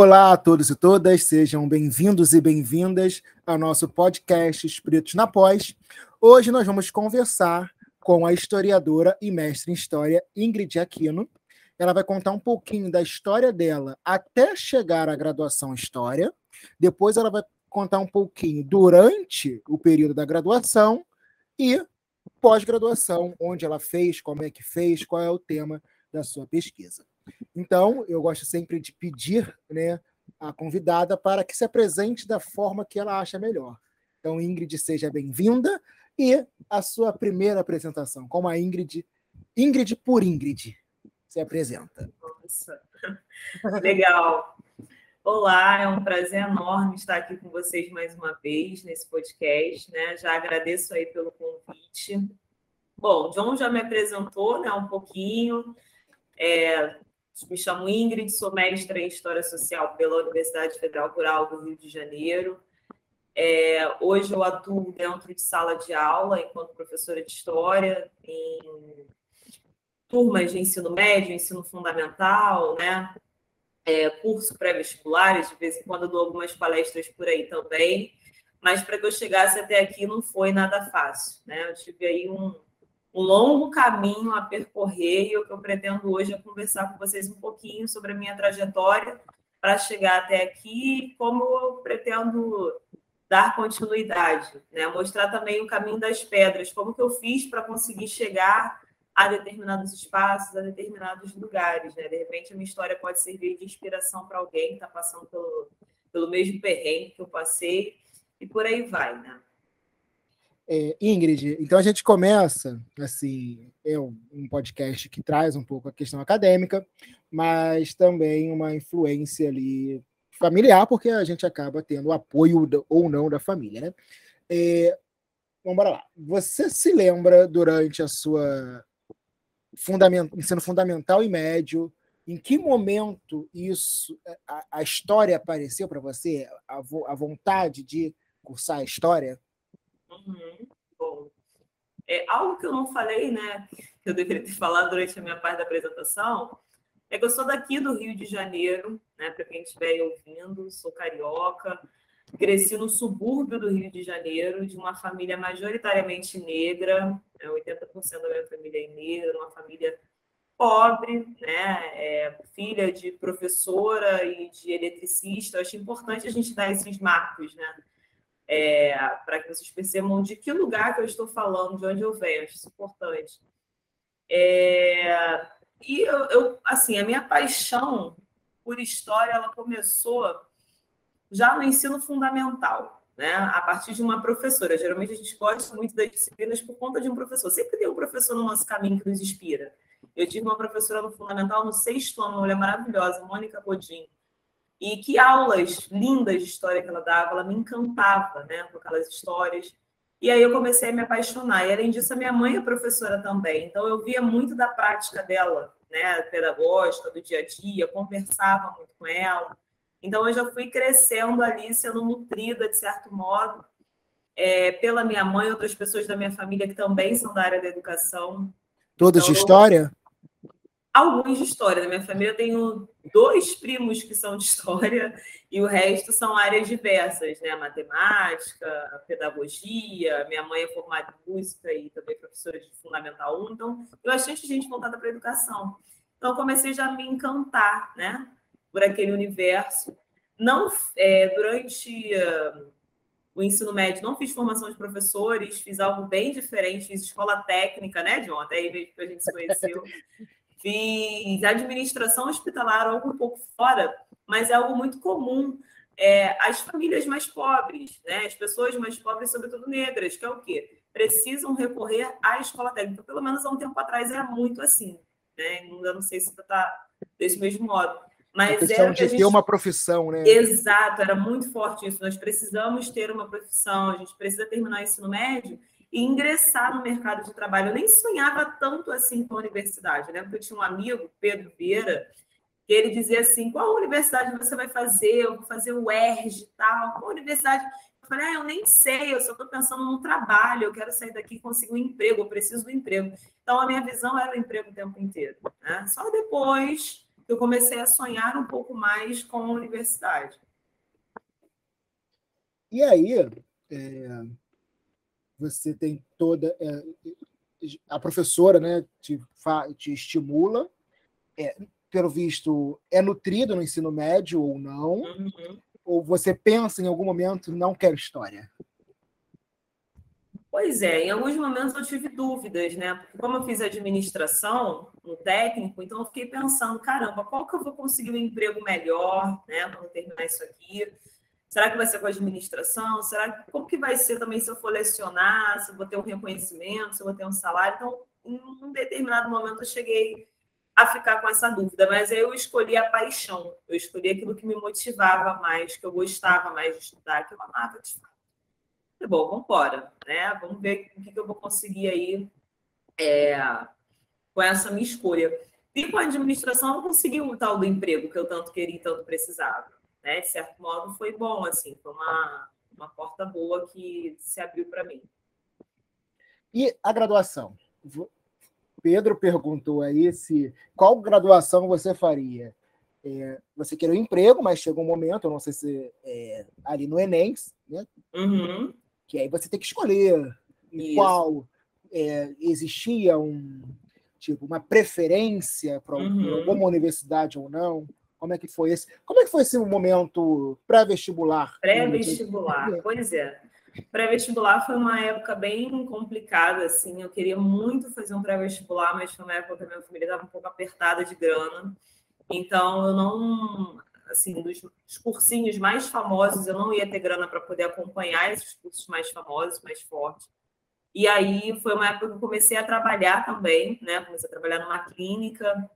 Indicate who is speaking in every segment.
Speaker 1: Olá a todos e todas, sejam bem-vindos e bem-vindas ao nosso podcast Espíritos na Pós. Hoje nós vamos conversar com a historiadora e mestre em História Ingrid Aquino. Ela vai contar um pouquinho da história dela até chegar à graduação em História. Depois ela vai contar um pouquinho durante o período da graduação e pós-graduação, onde ela fez, como é que fez, qual é o tema da sua pesquisa. Então, eu gosto sempre de pedir né, a convidada para que se apresente da forma que ela acha melhor. Então, Ingrid, seja bem-vinda. E a sua primeira apresentação, como a Ingrid, Ingrid por Ingrid, se apresenta.
Speaker 2: Nossa, legal. Olá, é um prazer enorme estar aqui com vocês mais uma vez nesse podcast, né? Já agradeço aí pelo convite. Bom, John já me apresentou, né, um pouquinho. É, me chamo Ingrid, sou mestra em História Social pela Universidade Federal Rural do Rio de Janeiro. É, hoje eu atuo dentro de sala de aula enquanto professora de História em turmas de ensino médio, ensino fundamental, né? É, curso pré-vestibulares, de vez em quando eu dou algumas palestras por aí também, mas para que eu chegasse até aqui não foi nada fácil, né? Eu tive aí um, um longo caminho a percorrer e o que eu pretendo hoje é conversar com vocês um pouquinho sobre a minha trajetória para chegar até aqui e como eu pretendo dar continuidade, né? mostrar também o caminho das pedras, como que eu fiz para conseguir chegar a determinados espaços, a determinados lugares. Né? De repente, a minha história pode servir de inspiração para alguém que está passando pelo, pelo mesmo perrengue que eu passei, e por aí vai. Né?
Speaker 1: É, Ingrid, então a gente começa, assim, é um podcast que traz um pouco a questão acadêmica, mas também uma influência ali familiar, porque a gente acaba tendo apoio ou não da família, né? É, vamos bora lá. Você se lembra durante a sua fundament, ensino fundamental e médio, em que momento isso, a, a história apareceu para você, a, a vontade de cursar a história?
Speaker 2: Uhum. Bom, é algo que eu não falei, né? Que eu deveria ter falado durante a minha parte da apresentação. É que eu sou daqui do Rio de Janeiro, né? Para quem estiver ouvindo, sou carioca. Cresci no subúrbio do Rio de Janeiro, de uma família majoritariamente negra, 80% da minha família é negra, uma família pobre, né? É, filha de professora e de eletricista. Eu acho importante a gente dar esses marcos, né? É, para que vocês percebam de que lugar que eu estou falando, de onde eu venho, acho isso importante. É, e eu, eu, assim, a minha paixão por história, ela começou já no ensino fundamental, né? A partir de uma professora. Geralmente a gente gosta muito das disciplinas por conta de um professor. Sempre tem um professor no nosso caminho que nos inspira. Eu tive uma professora no fundamental no sexto ano, uma mulher maravilhosa, Mônica Godin e que aulas lindas de história que ela dava, ela me encantava, né, com aquelas histórias. E aí eu comecei a me apaixonar. E além disso, a minha mãe é professora também, então eu via muito da prática dela, né, pedagógica, do dia a dia, conversava muito com ela. Então eu já fui crescendo ali, sendo nutrida de certo modo é, pela minha mãe, outras pessoas da minha família que também são da área da educação.
Speaker 1: Todas então, de história?
Speaker 2: Alguns de história. Na minha família eu tenho dois primos que são de história e o resto são áreas diversas, né? Matemática, pedagogia, minha mãe é formada em música e também professora de Fundamental 1, então eu achei gente voltada para a educação. Então comecei já a me encantar, né? Por aquele universo. Não, é, durante uh, o ensino médio, não fiz formação de professores, fiz algo bem diferente, fiz escola técnica, né, John? Até aí que a gente se conheceu. fiz administração hospitalar, algo um pouco fora, mas é algo muito comum. É, as famílias mais pobres, né, as pessoas mais pobres, sobretudo negras, que é o quê? Precisam recorrer à escola técnica. Pelo menos há um tempo atrás era muito assim. Né? Ainda não sei se está desse mesmo modo. Mas a
Speaker 1: questão de gente... ter uma profissão, né?
Speaker 2: Exato, era muito forte isso. Nós precisamos ter uma profissão, a gente precisa terminar o ensino médio e ingressar no mercado de trabalho. Eu nem sonhava tanto assim com a universidade, né? Eu tinha um amigo, Pedro Vieira, que ele dizia assim: qual universidade você vai fazer? Eu vou fazer o ERG e tal. Qual universidade? Eu falei, ah, eu nem sei, eu só estou pensando no trabalho, eu quero sair daqui e conseguir um emprego, eu preciso do emprego. Então, a minha visão era o emprego o tempo inteiro. Né? Só depois, eu comecei a sonhar um pouco mais com a universidade.
Speaker 1: E aí, é, você tem toda. É, a professora né, te, te estimula, é, pelo visto, é nutrido no ensino médio ou não? Uhum. Ou você pensa em algum momento, não quero história?
Speaker 2: Pois é, em alguns momentos eu tive dúvidas, né? Porque como eu fiz administração no técnico, então eu fiquei pensando, caramba, qual que eu vou conseguir um emprego melhor, né? Quando terminar isso aqui. Será que vai ser com administração? Será que como que vai ser também se eu for lecionar, se eu vou ter um reconhecimento, se eu vou ter um salário? Então, em um determinado momento eu cheguei a ficar com essa dúvida, mas eu escolhi a paixão, eu escolhi aquilo que me motivava mais, que eu gostava mais de estudar, que eu amava de. Falei, bom, vamos embora, né? Vamos ver o que, que eu vou conseguir aí é, com essa minha escolha. E com a administração, eu consegui o tal do emprego que eu tanto queria e tanto precisava. Né? De certo modo, foi bom, assim, foi uma, uma porta boa que se abriu para mim.
Speaker 1: E a graduação? Pedro perguntou aí se qual graduação você faria. É, você quer um emprego, mas chega um momento, não sei se é, ali no Enem, né?
Speaker 2: Uhum
Speaker 1: que aí você tem que escolher em qual é, existia um tipo uma preferência para uhum. alguma universidade ou não. Como é que foi esse? Como é que foi esse momento pré-vestibular?
Speaker 2: Pré-vestibular, pois é. Pré-vestibular foi uma época bem complicada, assim. Eu queria muito fazer um pré-vestibular, mas foi uma época que a minha família estava um pouco apertada de grana. Então, eu não assim, dos, dos cursinhos mais famosos, eu não ia ter grana para poder acompanhar esses cursos mais famosos, mais fortes. E aí foi uma época que eu comecei a trabalhar também, né? Comecei a trabalhar numa clínica,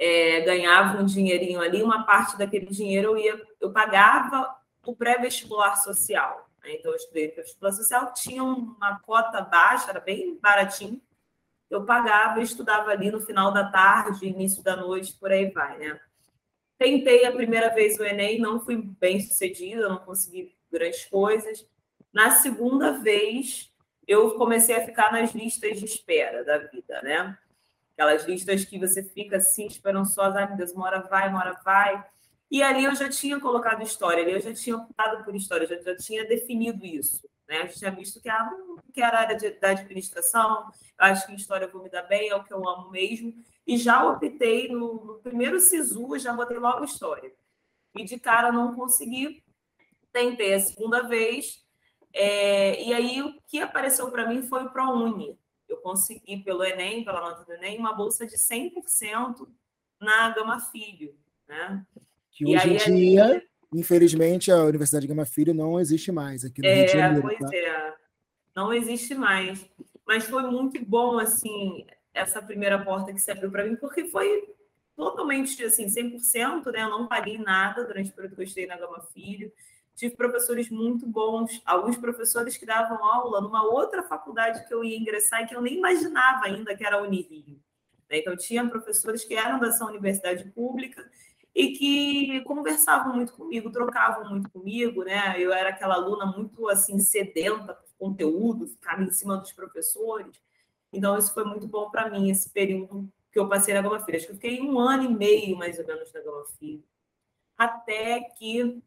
Speaker 2: é, ganhava um dinheirinho ali, uma parte daquele dinheiro eu ia, eu pagava o pré-vestibular social. Né? Então eu estudei vestibular social, tinha uma cota baixa, era bem baratinho. Eu pagava e estudava ali no final da tarde, início da noite, por aí vai, né? Tentei a primeira vez o Enem, não fui bem sucedida, não consegui grandes coisas. Na segunda vez, eu comecei a ficar nas listas de espera da vida, né? Aquelas listas que você fica assim, esperançosa, ai meu Deus, uma hora vai, uma hora vai. E ali eu já tinha colocado história, ali eu já tinha optado por história, já, já tinha definido isso. Né? Eu tinha visto que, ah, que era a área de, da administração, acho que história eu vou me dar bem, é o que eu amo mesmo. E já optei no, no primeiro SISU, já botei logo história. E de cara não consegui, tentei a segunda vez. É, e aí o que apareceu para mim foi o ProUni. Eu consegui pelo Enem, pela nota do Enem, uma bolsa de 100% na Gama Filho. Né?
Speaker 1: Que hoje em dia, infelizmente, a Universidade Gama Filho não existe mais aqui no
Speaker 2: é,
Speaker 1: Rio de Janeiro.
Speaker 2: Pois tá? é, não existe mais. Mas foi muito bom, assim, essa primeira porta que se abriu para mim, porque foi totalmente assim, 100%, né? Eu não paguei nada durante o período que eu estudei na Gama Filho. Tive professores muito bons, alguns professores que davam aula numa outra faculdade que eu ia ingressar e que eu nem imaginava ainda que era a Unirio. Né? Então, tinha professores que eram dessa universidade pública e que conversavam muito comigo, trocavam muito comigo, né? Eu era aquela aluna muito assim sedenta por conteúdo, ficava em cima dos professores. Então, isso foi muito bom para mim, esse período que eu passei na Gama Filho. Acho que eu fiquei um ano e meio, mais ou menos, na Gama Filho, até que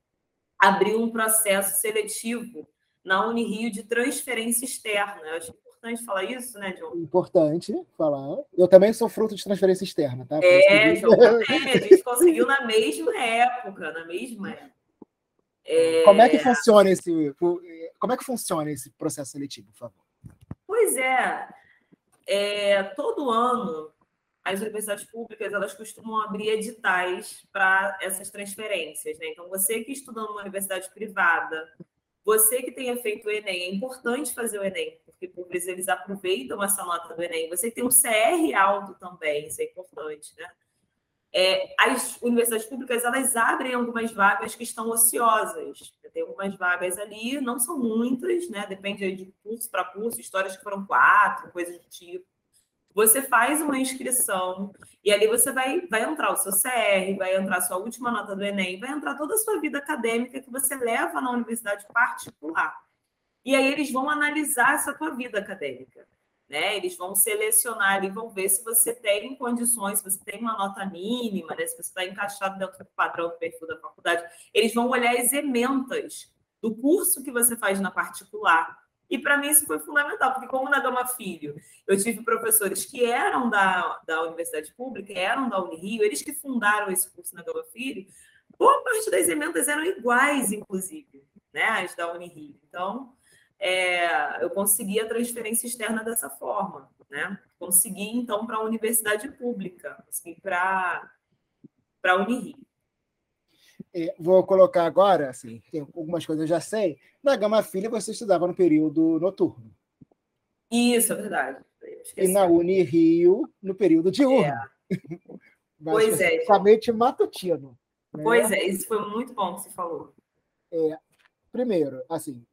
Speaker 2: abriu um processo seletivo na Unirio de transferência externa. Eu acho importante falar isso, né, John?
Speaker 1: Importante falar. Eu também sou fruto de transferência externa, tá?
Speaker 2: É, John, também. A gente conseguiu na mesma época, na mesma época.
Speaker 1: É... Como é que funciona esse como é que funciona esse processo seletivo, por favor?
Speaker 2: Pois é, é, todo ano as universidades públicas elas costumam abrir editais para essas transferências. Né? Então, você que estuda numa universidade privada, você que tenha feito o Enem, é importante fazer o Enem, porque por vezes eles aproveitam essa nota do Enem. Você tem um CR alto também, isso é importante. Né? É, as universidades públicas elas abrem algumas vagas que estão ociosas. Tem algumas vagas ali, não são muitas, né? Depende de curso para curso, histórias que foram quatro, coisas do tipo. Você faz uma inscrição e ali você vai, vai entrar o seu CR, vai entrar a sua última nota do Enem, vai entrar toda a sua vida acadêmica que você leva na universidade particular. E aí eles vão analisar essa tua vida acadêmica. né? Eles vão selecionar e vão ver se você tem condições, se você tem uma nota mínima, né? se você está encaixado dentro do padrão do perfil da faculdade. Eles vão olhar as ementas do curso que você faz na particular. E para mim isso foi fundamental, porque como na Gama Filho eu tive professores que eram da, da Universidade Pública, eram da Unirio, eles que fundaram esse curso na Gama Filho, boa parte das emendas eram iguais, inclusive, né, as da Unirio. Então, é, eu consegui a transferência externa dessa forma, né? Consegui, então, para a universidade pública, consegui para a Unirio.
Speaker 1: É, vou colocar agora, assim, tem algumas coisas eu já sei. Na Gama Filha você estudava no período noturno.
Speaker 2: Isso, é verdade.
Speaker 1: E na Unirio, no período diurno. É.
Speaker 2: pois é.
Speaker 1: Somente matutino.
Speaker 2: Né? Pois é, isso foi muito bom que você falou.
Speaker 1: É, primeiro, assim,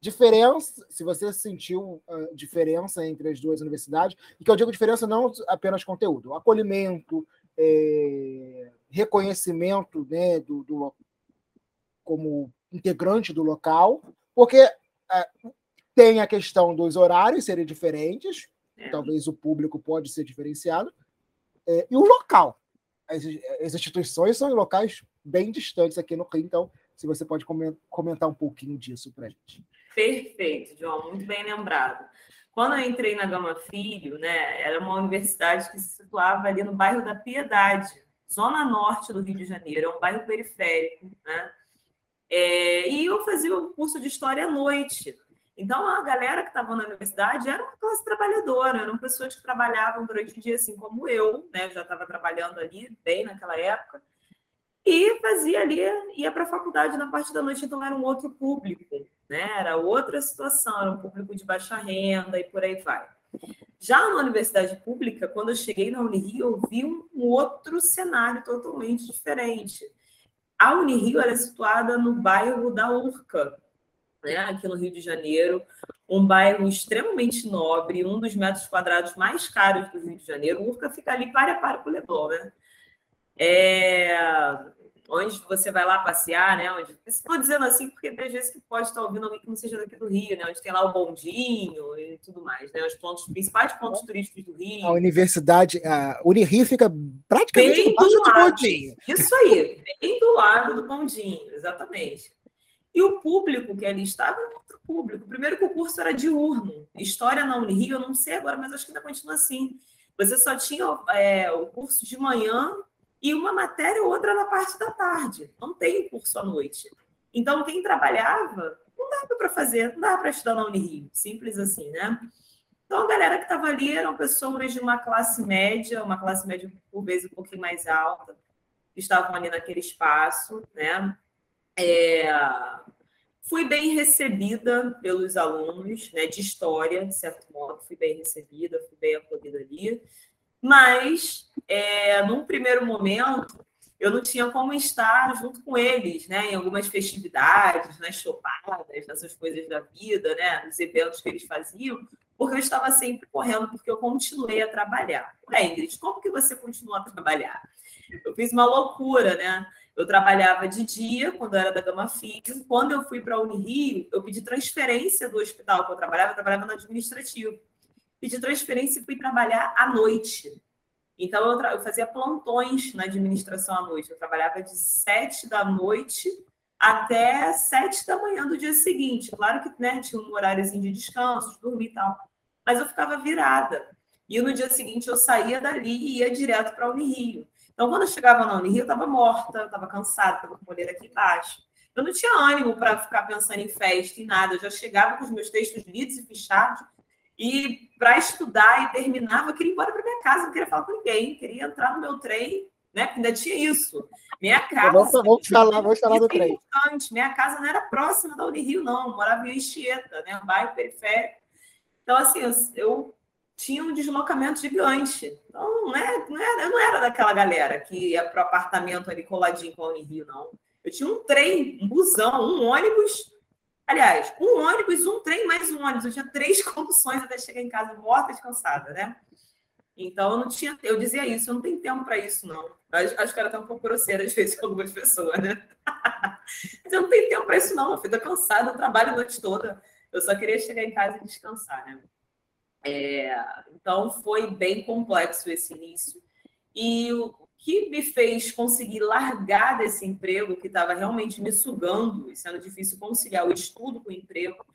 Speaker 1: diferença, se você sentiu uh, diferença entre as duas universidades, e que eu digo diferença não apenas conteúdo, acolhimento, é, reconhecimento né, do, do, como integrante do local, porque uh, tem a questão dos horários serem diferentes, é. talvez o público pode ser diferenciado, é, e o local. As, as instituições são em locais bem distantes aqui no Rio, então se você pode comentar um pouquinho disso para a gente.
Speaker 2: Perfeito, João, muito bem lembrado. Quando eu entrei na Gama Filho, né, era uma universidade que se situava ali no bairro da Piedade, zona norte do Rio de Janeiro, é um bairro periférico, né? É, e eu fazia o curso de História à noite. Então, a galera que estava na universidade era uma classe trabalhadora, eram pessoas que trabalhavam durante o dia, assim como eu, né? Eu já estava trabalhando ali bem naquela época. E fazia ali, ia para a faculdade na parte da noite, então era um outro público, né? Era outra situação, era um público de baixa renda e por aí vai. Já na universidade pública, quando eu cheguei na Unirio, eu vi um outro cenário totalmente diferente. A Unirio era situada no bairro da Urca, né, aqui no Rio de Janeiro, um bairro extremamente nobre, um dos metros quadrados mais caros do Rio de Janeiro. Urca fica ali para para com o Leblon, né? É, onde você vai lá passear, né? Onde, estou dizendo assim porque tem vezes que pode estar ouvindo alguém que não seja daqui do Rio, né? Onde tem lá o bondinho e tudo mais, né? Os pontos os principais pontos turísticos do Rio.
Speaker 1: A universidade, a Unirio fica praticamente
Speaker 2: bem do, lado, bondinho. Isso aí, bem do lado do bondinho, exatamente. E o público que ali estava era outro público. Primeiro que o curso era diurno. História na Unirio, eu não sei agora, mas acho que ainda continua assim. Você só tinha é, o curso de manhã e uma matéria ou outra na parte da tarde. Não tem curso à noite. Então, quem trabalhava, não dava para fazer, não dava para estudar na Unirio. Simples assim, né? Então, a galera que estava ali eram pessoas de uma classe média, uma classe média por vezes um pouquinho mais alta, que estavam ali naquele espaço, né? É... Fui bem recebida pelos alunos né, de história, de certo modo, fui bem recebida, fui bem acolhida ali. Mas, é, num primeiro momento, eu não tinha como estar junto com eles, né? Em algumas festividades, nas chopadas, nessas coisas da vida, né? Nos eventos que eles faziam, porque eu estava sempre correndo, porque eu continuei a trabalhar. Ué, Ingrid, como que você continua a trabalhar? Eu fiz uma loucura, né? Eu trabalhava de dia, quando eu era da Gama Filho. Quando eu fui para a Unirio, eu pedi transferência do hospital que eu trabalhava, eu trabalhava no administrativo pedi transferência e fui trabalhar à noite. Então, eu, eu, fazia plantões na administração à noite. Eu trabalhava de sete da noite até sete da manhã do dia seguinte. Claro que né, tinha um horáriozinho de descanso, de dormir e tal. Mas eu ficava virada. E no dia seguinte eu saía dali e ia direto para a Unirio. Então, quando eu chegava na Unirio, eu estava morta, eu estava cansada, estava com mulher aqui embaixo. Eu não tinha ânimo para ficar pensando em festa e nada. Eu já chegava com os meus textos lidos e fechados e para estudar e terminava, eu queria ir embora para minha casa, não queria falar com ninguém, queria entrar no meu trem, né? Porque ainda tinha isso. Minha casa.
Speaker 1: Vamos, vamos falar, vamos falar do trem.
Speaker 2: Importante. Minha casa não era próxima da Unirio, não. Eu morava em Anchieta, né? Um bairro periférico. Então, assim, eu, eu tinha um deslocamento gigante. Então, não, é, não era, eu não era daquela galera que ia para o apartamento ali coladinho com a Unirio, não. Eu tinha um trem, um busão, um ônibus Aliás, um ônibus, um trem, mais um ônibus. Eu tinha três conduções até chegar em casa morta, descansada, né? Então, eu não tinha, eu dizia isso, eu não tenho tempo para isso, não. Acho, acho que era até um pouco grosseira, às vezes, com algumas pessoas, né? Mas eu não tenho tempo para isso, não. Eu fico cansada, eu trabalho a noite toda. Eu só queria chegar em casa e descansar, né? É, então, foi bem complexo esse início. E o que me fez conseguir largar desse emprego, que estava realmente me sugando, e sendo difícil conciliar o estudo com o emprego,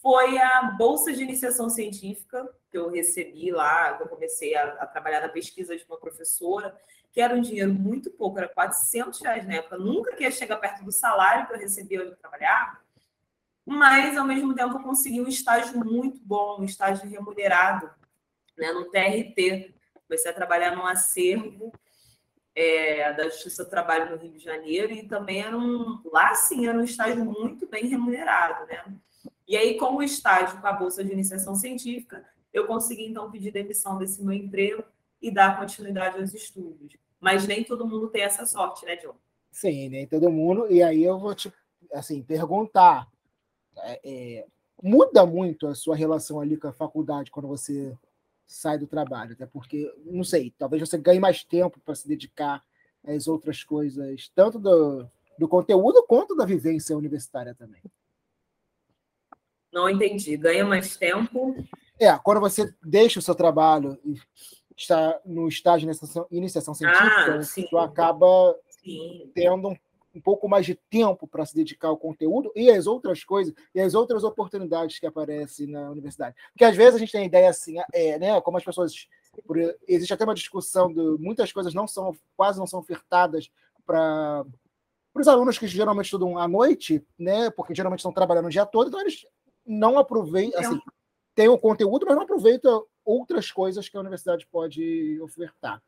Speaker 2: foi a bolsa de iniciação científica que eu recebi lá, eu comecei a, a, trabalhar na pesquisa de uma professora, que era um dinheiro muito pouco, era 400 reais na época, nunca que ia chegar perto do salário que eu recebia onde eu trabalhava, mas ao mesmo tempo eu consegui um estágio muito bom, um estágio remunerado, né, no TRT. Comecei a trabalhar num acervo é, da Justiça do Trabalho no Rio de Janeiro e também era um, lá sim era um estágio muito bem remunerado, né? E aí, com o estágio com a Bolsa de Iniciação Científica, eu consegui então pedir demissão desse meu emprego e dar continuidade aos estudos. Mas nem todo mundo tem essa sorte, né, John?
Speaker 1: Sim, nem todo mundo. E aí eu vou te assim, perguntar. É, é, muda muito a sua relação ali com a faculdade quando você sai do trabalho, até porque, não sei, talvez você ganhe mais tempo para se dedicar às outras coisas, tanto do, do conteúdo quanto da vivência universitária também.
Speaker 2: Não entendi. Ganha mais tempo?
Speaker 1: É, quando você deixa o seu trabalho e está no estágio de iniciação, científica, ah, você acaba sim. tendo um, um, pouco mais de tempo para se dedicar ao conteúdo e às outras coisas, e às outras oportunidades que aparecem na universidade. Porque às vezes a gente tem a ideia assim, é, né, como as pessoas. Por, existe até uma discussão de muitas coisas não são, quase não são ofertadas para para os alunos que geralmente estudam à noite, né, porque geralmente estão trabalhando o dia todo, então eles não aproveita, assim, tem o conteúdo, mas não aproveita outras coisas que a universidade pode ofertar.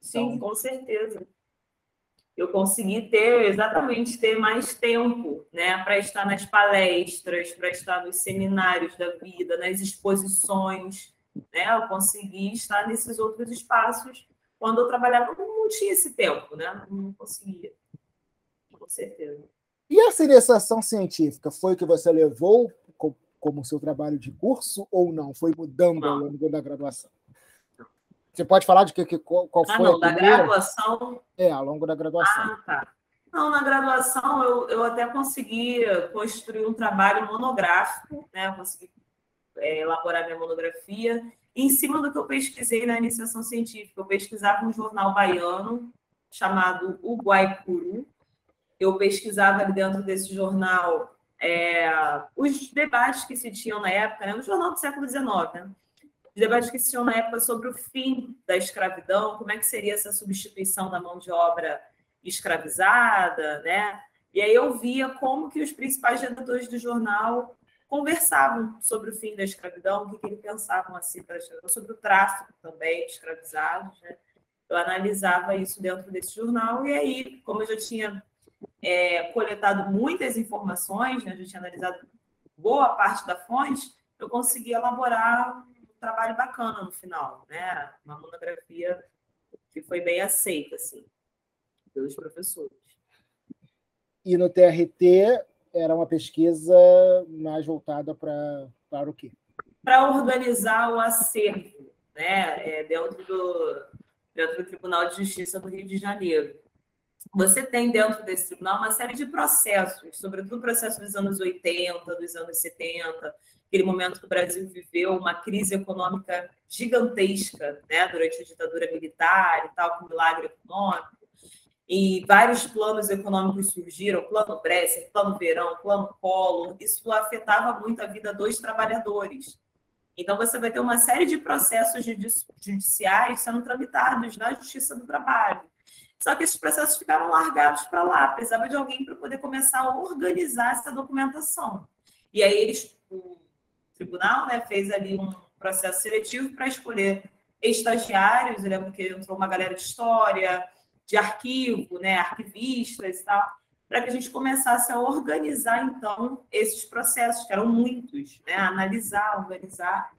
Speaker 2: Sim, então... com certeza. Eu consegui ter, exatamente, ter mais tempo, né, para estar nas palestras, para estar nos seminários da vida, nas exposições, né, eu consegui estar nesses outros espaços. Quando eu trabalhava, não tinha esse tempo, né, não conseguia, com certeza.
Speaker 1: E a iniciação científica foi o que você levou como seu trabalho de curso ou não? Foi mudando não. ao longo da graduação? Você pode falar de que, que qual ah, foi
Speaker 2: não, da graduação?
Speaker 1: É, ao longo da graduação.
Speaker 2: Ah, tá. Não, na graduação eu, eu até consegui construir um trabalho monográfico, né? Eu consegui é, elaborar minha monografia em cima do que eu pesquisei na iniciação científica. Eu pesquisava um jornal baiano chamado O Guaicuru. Eu pesquisava dentro desse jornal é, os debates que se tinham na época, né, no jornal do século XIX, né, os debates que se tinham na época sobre o fim da escravidão, como é que seria essa substituição da mão de obra escravizada, né? E aí eu via como que os principais redutores do jornal conversavam sobre o fim da escravidão, o que, que eles pensavam assim para sobre o tráfico também de escravizados, né? Eu analisava isso dentro desse jornal e aí, como eu já tinha é, coletado muitas informações, né, a gente tinha analisado boa parte da fonte, eu consegui elaborar trabalho bacana no final, né? Uma monografia que foi bem aceita, assim, pelos professores.
Speaker 1: E no TRT era uma pesquisa mais voltada para, para o quê?
Speaker 2: Para organizar o acervo, né? É, dentro, do, dentro do Tribunal de Justiça do Rio de Janeiro você tem dentro desse tribunal uma série de processos, sobretudo o processo dos anos 80, dos anos 70, aquele momento que o Brasil viveu uma crise econômica gigantesca, né, durante a ditadura militar e tal, com o milagre econômico. E vários planos econômicos surgiram, plano Bresser, plano Verão, plano Collor, isso afetava muito a vida dos trabalhadores. Então, você vai ter uma série de processos judiciais sendo tramitados na Justiça do Trabalho. Só que esses processos ficaram largados para lá, precisava de alguém para poder começar a organizar essa documentação. E aí eles, tribunal né, fez ali um processo seletivo para escolher estagiários, eu lembro que entrou uma galera de história, de arquivo, né, arquivistas e tal, para que a gente começasse a organizar, então, esses processos, que eram muitos, né, analisar, organizar,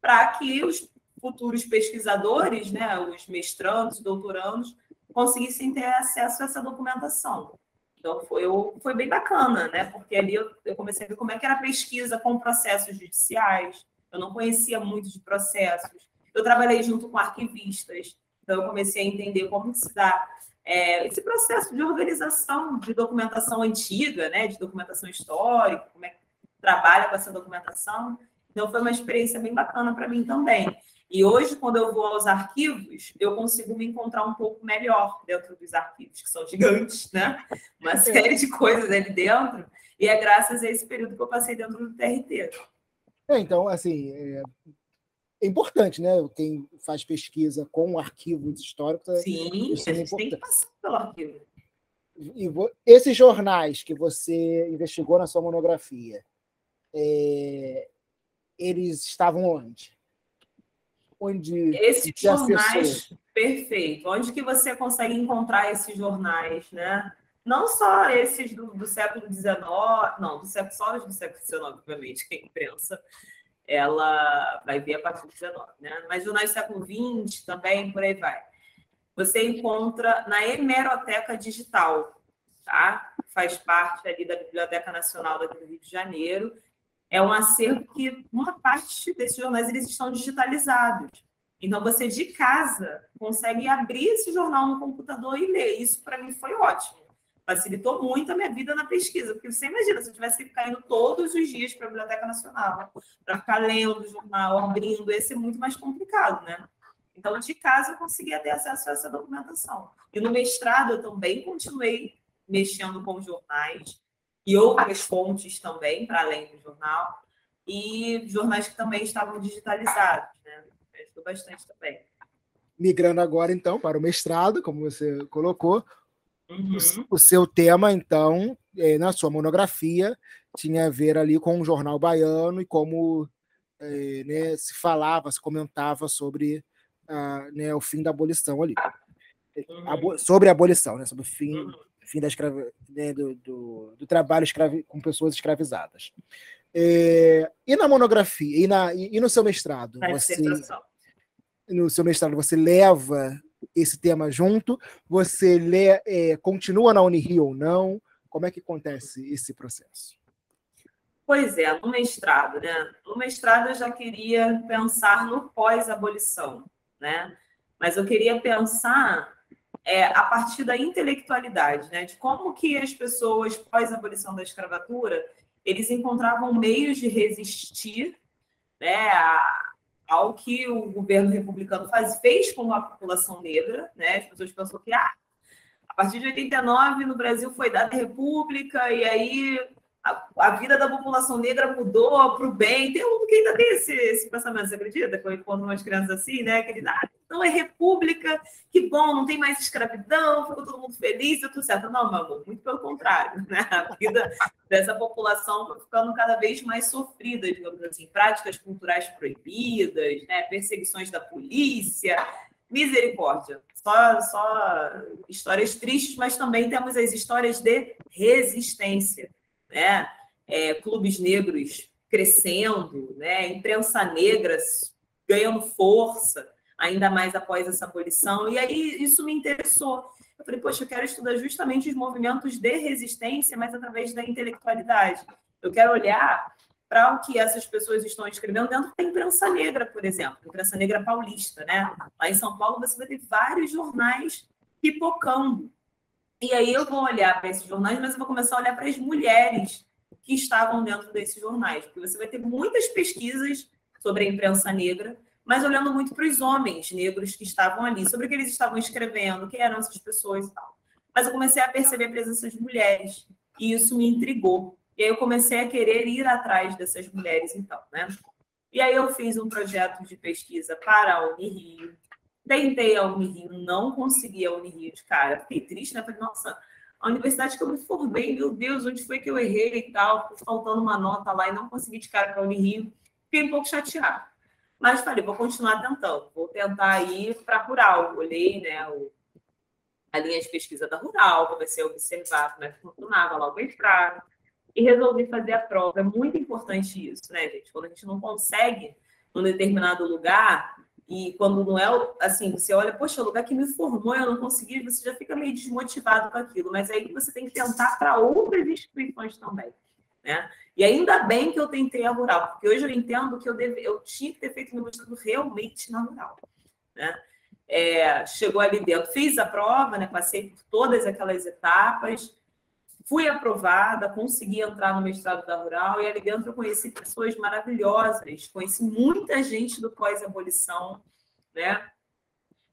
Speaker 2: para que os futuros pesquisadores, né, os mestrandos, doutorandos, conseguissem ter acesso a essa documentação. Então, foi, foi bem bacana, né? Porque ali eu, eu comecei a ver como é que era a pesquisa com processos judiciais. Eu não conhecia muito de processos. Eu trabalhei junto com arquivistas, então eu comecei a entender como se dá é, esse processo de organização de documentação antiga, né? De documentação histórica, como é que trabalha com essa documentação. Então, foi uma experiência bem bacana para mim também. E hoje, quando eu vou aos arquivos, eu consigo me encontrar um pouco melhor dentro dos arquivos, que são gigantes, né? Uma série de coisas ali dentro. E é graças a esse período que eu passei dentro do TRT.
Speaker 1: É, então, assim, é, é, importante, né? Quem faz pesquisa com arquivos históricos.
Speaker 2: É Sim, a gente tem que passar pelo arquivo. E
Speaker 1: esses jornais que você investigou na sua monografia, é, eles estavam onde?
Speaker 2: Onde esses jornais perfeito. Onde que você consegue encontrar esses jornais né? Não só esses do, do século XIX não do século só do século XIX obviamente que a imprensa ela vai ver a partir do XIX né? Mas jornais do século XX também por aí vai. Você encontra na hemeroteca digital tá? Faz parte ali da biblioteca nacional do Rio de Janeiro é um acervo que uma parte desses jornais eles estão digitalizados. Então, você de casa consegue abrir esse jornal no computador e ler. Isso, para mim, foi ótimo. Facilitou muito a minha vida na pesquisa. Porque você imagina, se eu tivesse que ficar indo todos os dias para a Biblioteca Nacional, para ficar lendo o jornal, abrindo, ia ser muito mais complicado, né? Então, de casa, eu conseguia ter acesso a essa documentação. E no mestrado, eu também continuei mexendo com jornais e outras fontes também, para além do jornal, e jornais que também estavam digitalizados, né? Ajudou bastante também.
Speaker 1: Migrando agora, então, para o mestrado, como você colocou, uhum. o, o, seu tema, então, é, na sua monografia, tinha a ver ali com o jornal baiano e como é, né, se falava, se comentava sobre né, o fim da abolição ali. Uhum. sobre a abolição, né, sobre o fim uhum fim da né, do, do, do, trabalho escravi, com pessoas escravizadas. É, e na monografia, e, na, e, e no seu mestrado? você, no seu mestrado, você leva esse tema junto? Você lê, é, continua na Unirio ou não? Como é que acontece esse processo?
Speaker 2: Pois é, no mestrado, né? No mestrado eu já queria pensar no pós-abolição, né? Mas eu queria pensar é, a partir da intelectualidade, né? de como que as pessoas, pós abolição da escravatura, eles encontravam meios de resistir né, ao que o governo republicano faz, fez com a população negra. Né? As pessoas pensam que ah, a partir de 89 no Brasil foi dada a república e aí a, a, vida da população negra mudou para o bem. Tem um que ainda tem esse, esse pensamento, você acredita? Quando umas crianças assim, né? Que ele, ah, não é república, que bom, não tem mais escravidão, ficou todo mundo feliz, tudo certo. Não, meu amor, muito pelo contrário, né? A vida dessa população foi ficando cada vez mais sofrida, digamos assim, práticas culturais proibidas, né? perseguições da polícia, misericórdia. Só, só histórias tristes, mas também temos as histórias de resistência né? É, clubes negros crescendo, né? imprensa negra ganhando força, ainda mais após essa abolição. E aí isso me interessou. Eu falei, poxa, eu quero estudar justamente os movimentos de resistência, mas através da intelectualidade. Eu quero olhar para o que essas pessoas estão escrevendo dentro da imprensa negra, por exemplo, imprensa negra paulista, né? Lá em São Paulo você vai ter vários jornais pipocando, e aí eu vou olhar para esses jornais, mas eu vou começar a olhar para as mulheres que estavam dentro desses jornais, porque você vai ter muitas pesquisas sobre a imprensa negra, mas olhando muito para os homens negros que estavam ali, sobre o que eles estavam escrevendo, quem eram essas pessoas e tal. Mas eu comecei a perceber a presença de mulheres, e isso me intrigou. E aí eu comecei a querer ir atrás dessas mulheres, então, né? E aí eu fiz um projeto de pesquisa para a Unirio, Tentei a Unirio, não consegui a Unirio de cara. Fiquei triste, né? Falei, nossa, a universidade que eu me formei, meu Deus, onde foi que eu errei e tal? Faltando uma nota lá e não consegui de cara para a Unirio. Fiquei um pouco chateada. Mas falei, vou continuar tentando. Vou tentar ir para a Rural. Olhei, né, o, a linha de pesquisa da Rural, comecei a observar como é que funcionava lá o mestrado. E resolvi fazer a prova. É muito importante isso, né, gente? Quando a gente não consegue num determinado lugar, e quando não é assim, você olha, poxa, o lugar que me formou, eu não consegui, você já fica meio desmotivado com aquilo. Mas aí você tem que tentar para outras instituições também. Né? E ainda bem que eu tentei a rural, porque hoje eu entendo que eu, deve, eu tinha que ter feito meu mestrado realmente na rural. Né? É, chegou ali dentro, fiz a prova, né? passei por todas aquelas etapas, fui aprovada, consegui entrar no mestrado da Rural e ali dentro eu conheci pessoas maravilhosas, conheci muita gente do pós-abolição, né?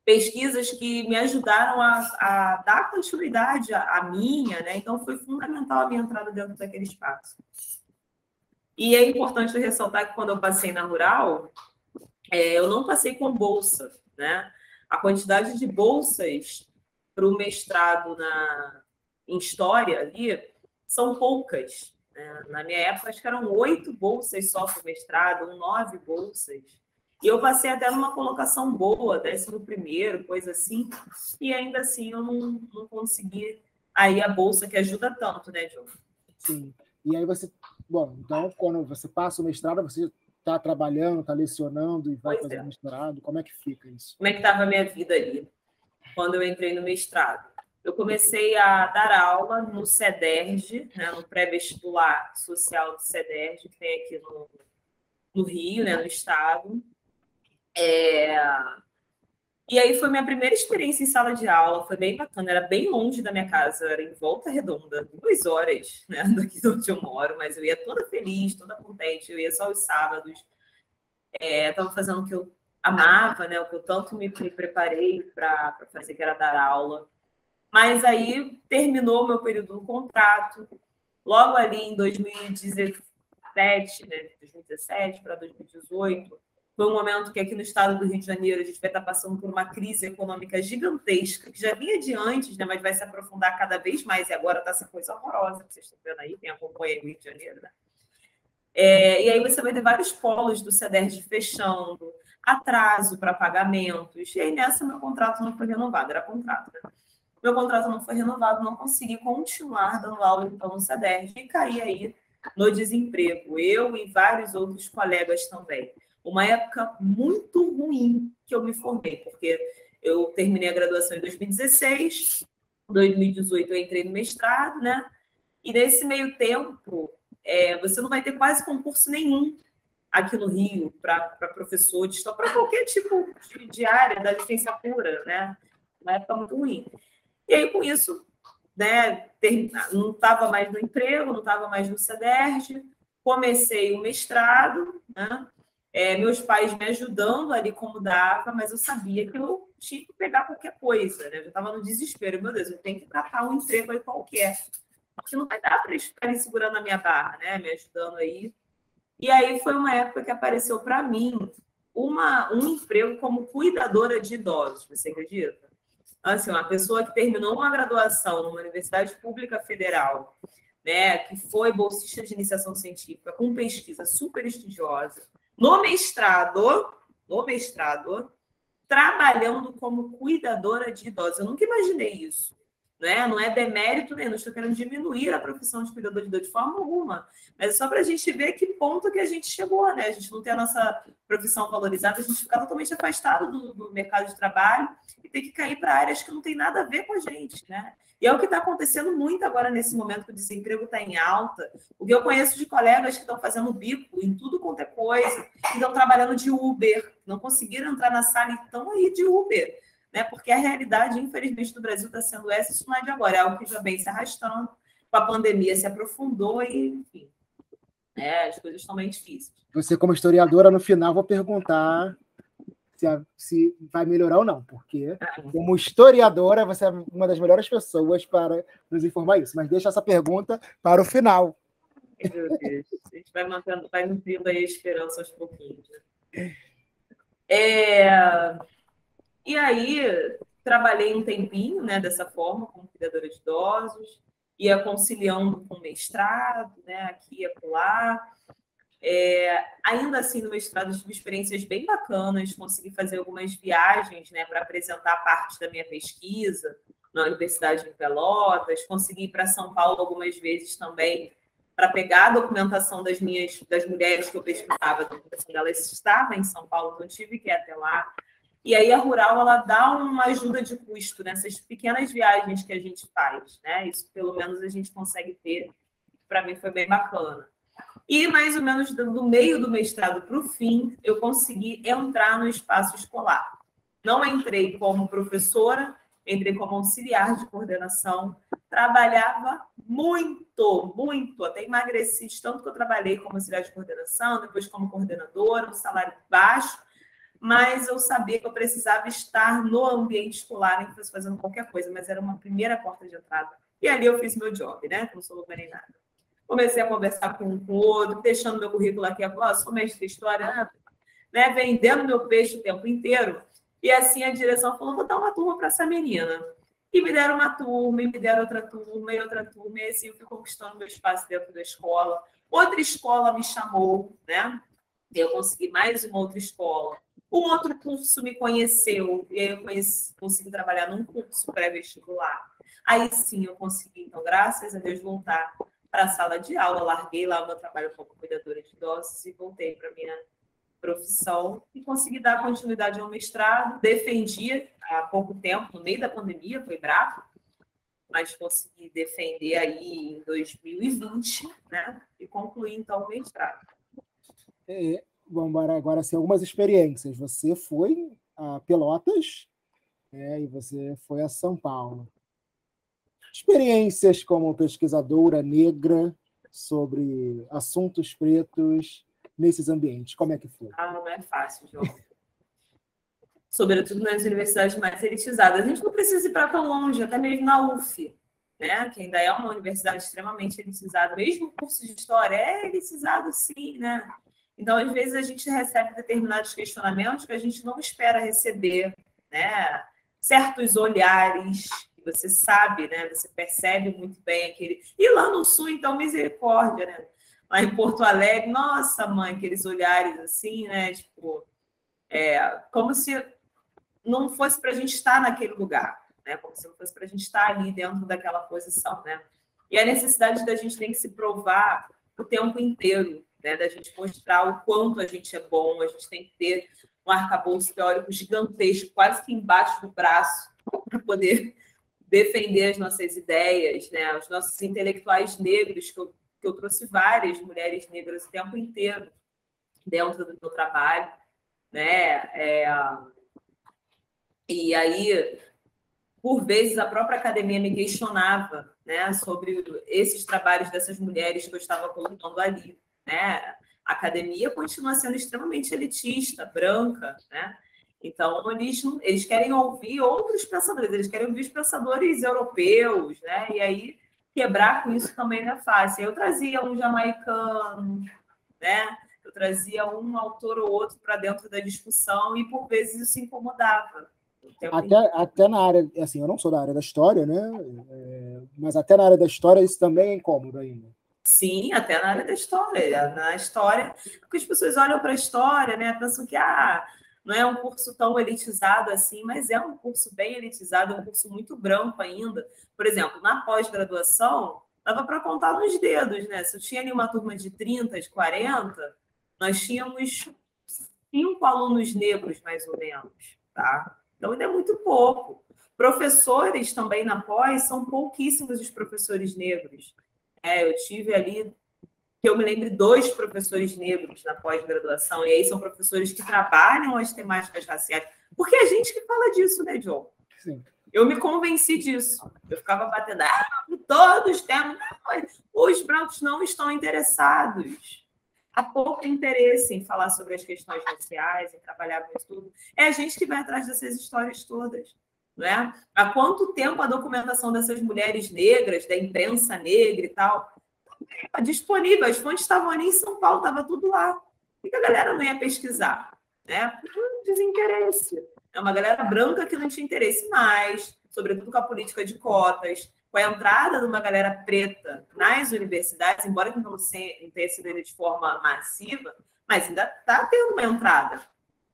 Speaker 2: pesquisas que me ajudaram a, a dar continuidade à, à, minha, né? Então foi fundamental a minha entrada dentro daquele espaço. E é importante ressaltar que quando eu passei na rural, é, eu não passei com bolsa, né? A quantidade de bolsas para o mestrado na, em história ali são poucas. Né? Na minha época, acho que eram oito bolsas só para o mestrado, nove bolsas. E eu passei até numa colocação boa, décimo primeiro, coisa assim, e ainda assim eu não, não consegui aí a bolsa que ajuda tanto, né, Diogo?
Speaker 1: Sim. E aí você, bom, então quando você passa o mestrado, você está trabalhando, está lecionando e vai pois fazer é. mestrado, como é que fica isso?
Speaker 2: Como é que estava a minha vida ali, quando eu entrei no mestrado? Eu comecei a dar aula no CEDERJ, né, no pré-vestibular social do CEDERJ, que tem aqui no, no Rio, né, no estado. É... E aí foi minha primeira experiência em sala de aula, foi bem bacana, era bem longe da minha casa, era em Volta Redonda, duas horas né, daqui de onde eu moro, mas eu ia toda feliz, toda contente, eu ia só os sábados, estava é, fazendo o que eu amava, né, o que eu tanto me, me preparei para fazer, que era dar aula. Mas aí terminou meu período no contrato, logo ali em 2017, né, 2017 para 2018, foi um momento que aqui no estado do Rio de Janeiro a gente vai estar passando por uma crise econômica gigantesca, que já vinha de antes, né, mas vai se aprofundar cada vez mais, e agora está essa coisa horrorosa que vocês estão vendo aí, quem acompanha o Rio de Janeiro. Né? É, e aí você vai ter vários polos do CEDERJ fechando, atraso para pagamentos, e aí nessa meu contrato não foi renovado, era contrato. Né? Meu contrato não foi renovado, não consegui continuar dando aula então no CEDERJ e caí aí no desemprego, eu e vários outros colegas também uma época muito ruim que eu me formei, porque eu terminei a graduação em 2016, 2018 eu entrei no mestrado, né? E nesse meio tempo, é, você não vai ter quase concurso nenhum aqui no Rio para professor de história, para qualquer tipo de, de, área da licenciatura, né? Uma época muito ruim. E aí, com isso, né, não estava mais no emprego, não estava mais no CEDERJ, comecei o mestrado, né? é, meus pais me ajudando ali como dava, mas eu sabia que eu tinha que pegar qualquer coisa, né? Eu já estava no desespero, meu Deus, eu tenho que catar um emprego aí qualquer, porque não vai dar para eles ficarem segurando a minha barra, né? Me ajudando aí. E aí foi uma época que apareceu para mim uma, um emprego como cuidadora de idosos, você acredita? Assim, uma pessoa que terminou uma graduação numa universidade pública federal, né, que foi bolsista de iniciação científica, com pesquisa super estudiosa, no mestrado, no mestrado, trabalhando como cuidadora de idosos. Eu nunca imaginei isso. Né? Não é demérito, não estou querendo diminuir a profissão de cuidador de idoso de forma alguma, mas é só para a gente ver que ponto que a gente chegou, né? A gente não tem a nossa profissão valorizada, a gente fica totalmente afastado do, do mercado de trabalho e tem que cair para áreas que não tem nada a ver com a gente, né? E é o que está acontecendo muito agora nesse momento que o desemprego está em alta. O que eu conheço de colegas que estão fazendo bico em tudo quanto é coisa, que estão trabalhando de Uber, não conseguiram entrar na sala e estão aí de Uber. Né? Porque a realidade, infelizmente, do Brasil está sendo essa, isso não é de agora, é algo que já vem se arrastando, com a pandemia se aprofundou e, enfim, né? as coisas estão bem difíceis.
Speaker 1: Você, como historiadora, no final, vou perguntar se, a, se vai melhorar ou não, porque, como historiadora, você é uma das melhores pessoas para nos informar isso. Mas deixa essa pergunta para o final.
Speaker 2: Meu Deus, a gente vai mantendo, vai nutrindo aí a esperança aos pouquinhos. Né? É... E aí, trabalhei um tempinho né, dessa forma, como cuidadora de idosos, ia conciliando com mestrado, né, aqui e acolá. É, ainda assim, no mestrado, tive experiências bem bacanas, consegui fazer algumas viagens né, para apresentar parte da minha pesquisa na Universidade de Pelotas, consegui ir para São Paulo algumas vezes também para pegar a documentação das minhas das mulheres que eu pesquisava, a documentação delas estava em São Paulo, não tive que ir até lá. E aí a Rural ela dá uma ajuda de custo nessas pequenas viagens que a gente faz, né? Isso pelo menos a gente consegue ter. Para mim foi bem bacana. E mais ou menos do meio do mestrado para o fim, eu consegui entrar no espaço escolar. Não entrei como professora, entrei como auxiliar de coordenação, trabalhava muito, muito. Até emagreci, tanto que eu trabalhei como auxiliar de coordenação, depois como coordenadora, um salário baixo, mas eu sabia que eu precisava estar no ambiente escolar, em que fosse fazendo qualquer coisa, mas era uma primeira porta de entrada. E ali eu fiz meu job, né? Não sou nem nada. Comecei a conversar com um outro, deixando meu currículo aqui, ó, sou mestre de história, né? vendendo meu peixe o tempo inteiro. E assim a direção falou: vou dar uma turma para essa menina. E me deram uma turma, e me deram outra turma, e outra turma, e assim eu fui conquistando meu espaço dentro da escola. Outra escola me chamou, né? Eu consegui mais uma outra escola. Um outro curso me conheceu, e eu conheci, consegui trabalhar num curso pré-vestibular. Aí sim eu consegui, então, graças a Deus, voltar para a sala de aula. Larguei lá o meu trabalho como cuidadora de idosos e voltei para a minha profissão e consegui dar continuidade ao mestrado. Defendi há pouco tempo, no meio da pandemia, foi bravo, mas consegui defender aí em 2020, né? E concluí então o mestrado.
Speaker 1: É, vamos agora assim, algumas experiências. Você foi a Pelotas é, e você foi a São Paulo. Experiências como pesquisadora negra sobre assuntos pretos nesses ambientes? Como é que foi?
Speaker 2: Ah, não é fácil, João. Sobretudo nas universidades mais elitizadas. A gente não precisa ir para tão longe, até mesmo na UF, né? que ainda é uma universidade extremamente elitizada. Mesmo o curso de História é elitizado, sim, né? Então, às vezes, a gente recebe determinados questionamentos que a gente não espera receber, né? Certos olhares, você sabe, né? Você percebe muito bem aquele. E lá no sul, então, misericórdia, né? lá em Porto Alegre, nossa, mãe, aqueles olhares assim, né? Tipo, é, como se não fosse para a gente estar naquele lugar, né? Como se não fosse para a gente estar ali dentro daquela posição, né? E a necessidade da gente tem que se provar o tempo inteiro, né? Da gente mostrar o quanto a gente é bom, a gente tem que ter um arcabouço teórico gigantesco, quase que embaixo do braço, para poder defender as nossas ideias, né? Os nossos intelectuais negros que eu que eu trouxe várias mulheres negras o tempo inteiro dentro do meu trabalho, né? É, e aí, por vezes, a própria academia me questionava, né, sobre esses trabalhos dessas mulheres que eu estava colocando ali, né? A academia continua sendo extremamente elitista, branca, né? Então, eles, eles querem ouvir outros pensadores, eles querem ouvir os pensadores europeus, né? E aí quebrar com isso também não é fácil. Eu trazia um jamaicano, né? Eu trazia um autor ou outro para dentro da discussão e por vezes isso incomodava.
Speaker 1: Até, até na área, assim, eu não sou da área da história, né? É, mas até na área da história isso também é incômodo ainda.
Speaker 2: Sim, até na área da história. Na história, porque as pessoas olham para a história, né? Pensam que ah, não é um curso tão elitizado assim, mas é um curso bem elitizado, é um curso muito branco ainda. Por exemplo, na pós-graduação, dava para contar nos dedos, né? Se eu tinha ali uma turma de 30, de 40, nós tínhamos cinco alunos negros, mais ou menos, tá? Então, ainda é muito pouco. Professores também na pós são pouquíssimos os professores negros. É, eu tive ali que eu me lembre dois professores negros na pós-graduação, e aí são professores que trabalham as temáticas raciais. Porque é a gente que fala disso, né, John? Sim. Eu me convenci disso. Eu ficava batendo, ah, todos temos. os brancos não estão interessados. Há pouco interesse em falar sobre as questões raciais, em trabalhar com isso tudo. É a gente que vai atrás dessas histórias todas. Né? Há quanto tempo a documentação dessas mulheres negras, da imprensa negra e tal, disponível, as fontes estavam ali em São Paulo, estava tudo lá. Por que a galera não ia pesquisar? Né? Por desinteresse. É uma galera branca que não tinha interesse mais, sobretudo com a política de cotas, com a entrada de uma galera preta nas universidades, embora que não tenha sido de forma massiva, mas ainda está tendo uma entrada.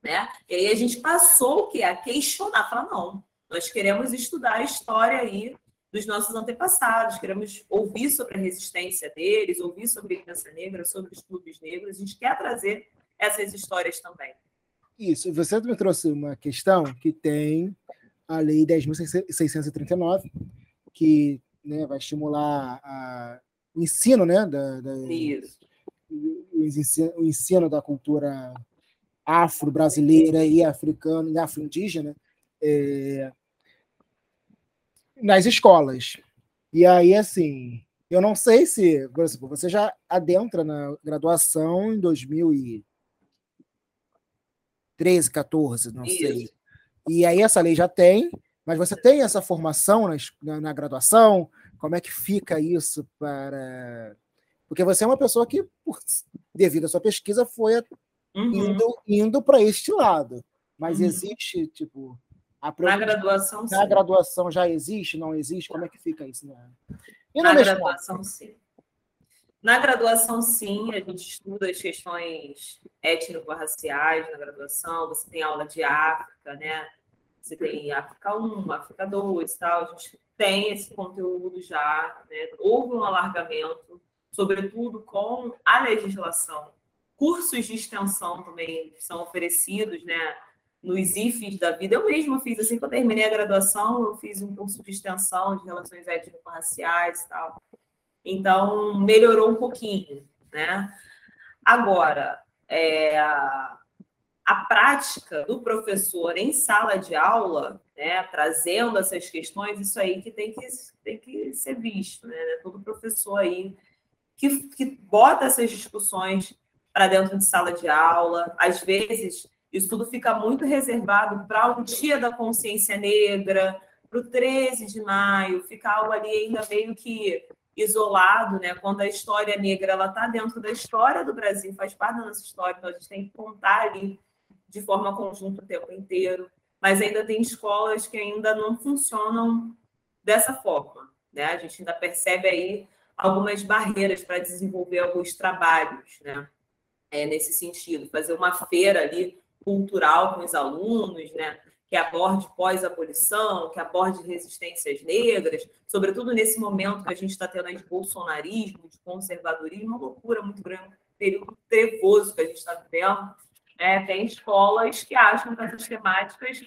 Speaker 2: Né? E aí a gente passou o que? A questionar, falar, não, nós queremos estudar a história aí dos nossos antepassados, queremos ouvir sobre a resistência deles, ouvir sobre a criança negra, sobre os clubes negros, a gente quer trazer essas histórias também.
Speaker 1: Isso, você me trouxe uma questão que tem a Lei 10.639, que né, vai estimular a, o ensino, né? Da, da Isso. O ensino, o ensino da cultura afro-brasileira e africana e afro-indígena. É, nas escolas. E aí, assim, Eu não sei se, por exemplo, você já adentra na graduação em 2013, 14, não Isso. sei. E aí essa lei já tem, mas você tem essa formação na, na, na graduação? Como é que fica isso para. Porque você é uma pessoa que, por, devido à sua pesquisa, foi uhum. indo, indo para este lado. Mas uhum. existe, tipo.
Speaker 2: Na graduação,
Speaker 1: Na sim. graduação já existe, não existe? Como é que fica isso? Né?
Speaker 2: Na graduação, sim. Na graduação, sim, a gente estuda as questões étnico-raciais na graduação, você tem aula de África, né? Você tem África 1, África 2 tal, a gente tem esse conteúdo já, né? houve um alargamento, sobretudo com a legislação. Cursos de extensão também são oferecidos, né? Nos IFES da vida. Eu mesma fiz, assim que eu terminei a graduação, eu fiz um curso de extensão de relações étnico-raciais e tal. Então, melhorou um pouquinho, né? Agora, é, a prática do professor em sala de aula, né, trazendo essas questões, isso aí que tem que, tem que ser visto, né? Todo professor aí que, que bota essas discussões para dentro de sala de aula, às vezes isso tudo fica muito reservado para o Dia da Consciência Negra, para o 13 de maio, fica algo ali ainda meio que isolado, né? Quando a história negra ela está dentro da história do Brasil, faz parte da nossa história, então a gente tem que contar ali de forma conjunta o tempo inteiro, mas ainda tem escolas que ainda não funcionam dessa forma. Né? A gente ainda percebe aí algumas barreiras para desenvolver alguns trabalhos né? É, nesse sentido. Fazer uma feira ali cultural com os alunos, né? que aborde pós-abolição, que aborde resistências negras, sobretudo nesse momento que a gente está tendo aí de bolsonarismo, de conservadorismo, uma loucura muito grande, um período trevoso que a gente está vivendo, é, tem escolas que acham que essas temáticas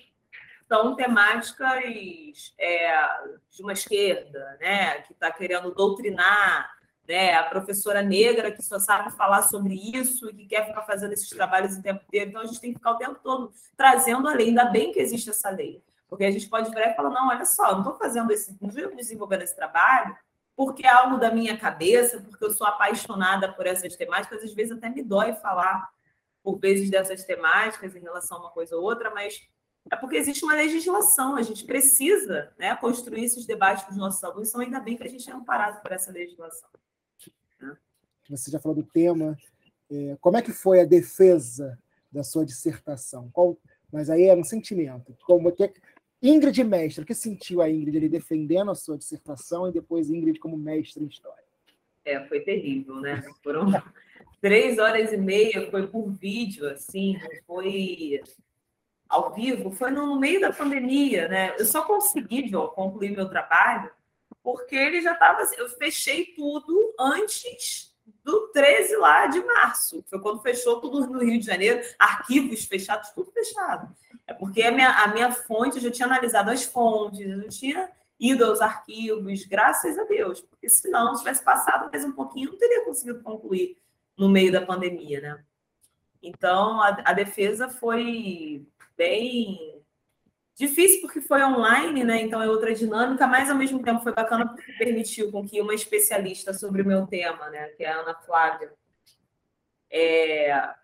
Speaker 2: são temáticas é, de uma esquerda, né, que está querendo doutrinar, né, a professora negra que só sabe falar sobre isso e que quer ficar fazendo esses trabalhos o tempo inteiro. Então, a gente tem que ficar o tempo todo trazendo a lei. Ainda bem que existe essa lei. Porque a gente pode virar e falar, não, olha só, não estou fazendo esse, não estou desenvolvendo esse trabalho porque é algo da minha cabeça, porque eu sou apaixonada por essas temáticas, às vezes até me dói falar por vezes dessas temáticas em relação a uma coisa ou outra, mas é porque existe uma legislação, a gente precisa né, construir esses debates com os nossos alunos, então ainda bem que a gente é amparado por essa legislação.
Speaker 1: Né? Você já falou do tema, é, como é que foi a defesa da sua dissertação? Qual, mas aí é um sentimento. Como que, Ingrid mestre, o que sentiu a Ingrid ali defendendo a sua dissertação e depois Ingrid como mestre em história?
Speaker 2: É, foi terrível, né? Foram três horas e meia, foi por vídeo, assim, foi ao vivo, foi no meio da pandemia, né? Eu só consegui, João, concluir meu trabalho porque ele já estava. Assim, eu fechei tudo antes do 13 lá de março. Foi quando fechou tudo no Rio de Janeiro, arquivos fechados, tudo fechado. É porque a minha, a minha fonte, eu já tinha analisado as fontes, eu já tinha ido aos arquivos, graças a Deus, porque senão, se tivesse passado mais um pouquinho, não teria conseguido concluir no meio da pandemia, né? Então, a, a defesa foi bem difícil porque foi online, né? Então é outra dinâmica, mas ao mesmo tempo foi bacana porque permitiu com que uma especialista sobre o meu tema, né, que é a Ana Flávia, é,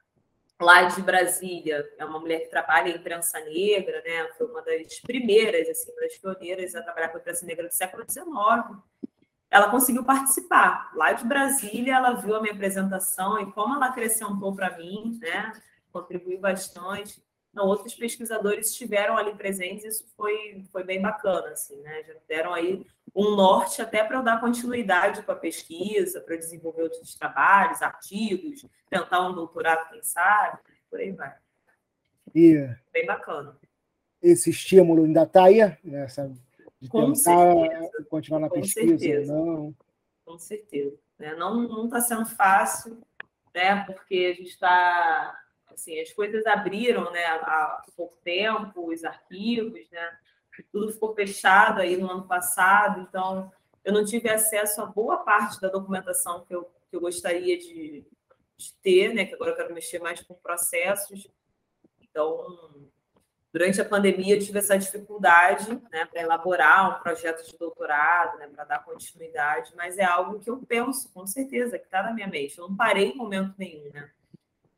Speaker 2: lá de Brasília, é uma mulher que trabalha em imprensa negra, né? Foi uma das primeiras, assim, das pioneiras a trabalhar com a imprensa negra do século XIX ela conseguiu participar. Lá de Brasília, ela viu a minha apresentação e como ela acrescentou para mim, né? Contribuiu bastante. Não, outros pesquisadores estiveram ali presentes, isso foi, foi bem bacana, assim, né? Já deram aí um norte até para eu dar continuidade com a pesquisa, para desenvolver outros trabalhos, artigos, tentar um doutorado, quem sabe, por aí vai.
Speaker 1: E
Speaker 2: bem bacana.
Speaker 1: Esse estímulo ainda está aí, essa de Com tentar certeza. continuar na Com pesquisa, certeza. não.
Speaker 2: Com certeza. Né? Não está sendo fácil, né? porque a gente está. Assim, as coisas abriram né, há pouco tempo, os arquivos, né? tudo ficou fechado aí no ano passado, então eu não tive acesso a boa parte da documentação que eu, que eu gostaria de, de ter, né? que agora eu quero mexer mais com processos. Então, Durante a pandemia, eu tive essa dificuldade né, para elaborar um projeto de doutorado, né, para dar continuidade, mas é algo que eu penso, com certeza, que está na minha mente. Eu não parei em momento nenhum. Né?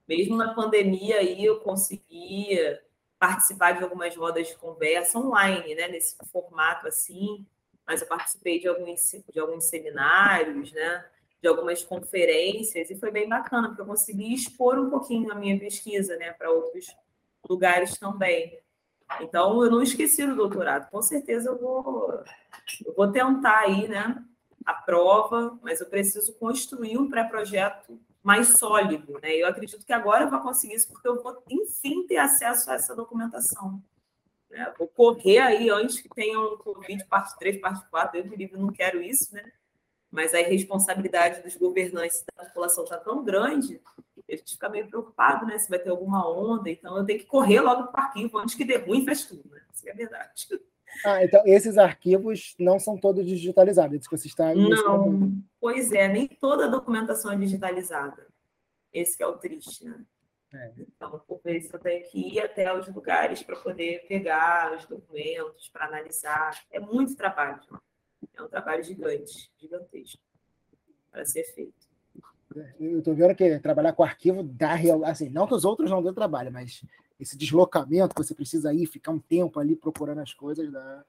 Speaker 2: Mesmo na pandemia, aí, eu conseguia participar de algumas rodas de conversa online, né, nesse formato assim, mas eu participei de alguns, de alguns seminários, né, de algumas conferências, e foi bem bacana, porque eu consegui expor um pouquinho a minha pesquisa né, para outros lugares também. Então, eu não esqueci do doutorado. Com certeza eu vou, eu vou tentar aí, né, a prova, mas eu preciso construir um pré-projeto mais sólido, né? Eu acredito que agora eu vou conseguir isso porque eu vou, enfim, ter acesso a essa documentação. Né? Vou correr aí antes que tenha um Covid parte 3, parte 4, eu livre, não quero isso, né? Mas a irresponsabilidade dos governantes da população está tão grande a gente fica meio preocupado, né? Se vai ter alguma onda, então eu tenho que correr logo para o arquivo antes que dê ruim e faz tudo, né? Isso é verdade.
Speaker 1: Ah, então esses arquivos não são todos digitalizados, isso que você está
Speaker 2: Não, pois é, nem toda a documentação é digitalizada. Esse é o triste, né? É. Então, por vezes eu tenho que ir até os lugares para poder pegar os documentos, para analisar. É muito trabalho. É um trabalho gigante, gigantesco, para ser feito.
Speaker 1: Eu estou vendo que trabalhar com arquivo dá real. Assim, não que os outros não dê trabalho, mas esse deslocamento que você precisa ir, ficar um tempo ali procurando as coisas, dá.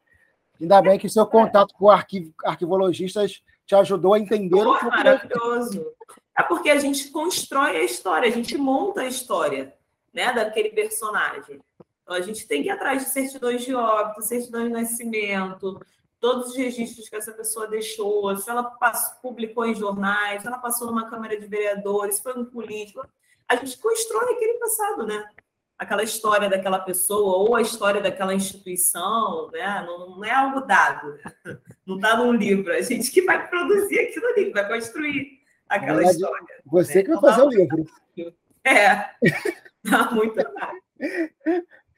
Speaker 1: Ainda bem que seu contato com arquiv arquivologistas te ajudou a entender
Speaker 2: Pô, um maravilhoso. É porque a gente constrói a história, a gente monta a história né, daquele personagem. Então, a gente tem que ir atrás de certidões de óbito, certidões de nascimento, todos os registros que essa pessoa deixou, se ela passou, publicou em jornais, se ela passou numa Câmara de Vereadores, se foi um político. A gente constrói aquele passado, né? Aquela história daquela pessoa ou a história daquela instituição, né? Não, não é algo dado, né? não está num livro. A gente que vai produzir aquilo ali, vai construir aquela verdade, história.
Speaker 1: Você né? que vai fazer o livro.
Speaker 2: É, dá muito trabalho.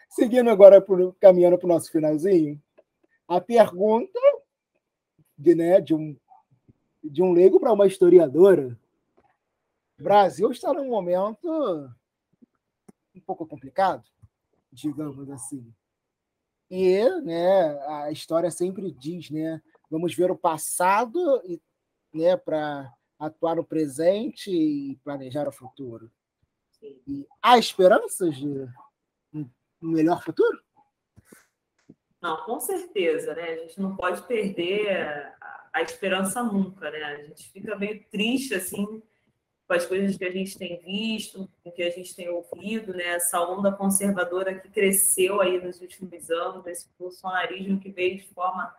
Speaker 1: Seguindo agora, caminhando para o nosso finalzinho, a pergunta de, né, de, um, de um leigo para uma historiadora. O Brasil está num momento um pouco complicado, digamos assim. E né, a história sempre diz, né, vamos ver o passado né, para atuar no presente e planejar o futuro. E há esperanças de um melhor futuro?
Speaker 2: Não, com certeza, né? A gente não pode perder a, a esperança nunca, né? A gente fica meio triste, assim, com as coisas que a gente tem visto, com que a gente tem ouvido, né? Essa onda conservadora que cresceu aí nos últimos anos, esse bolsonarismo que veio de forma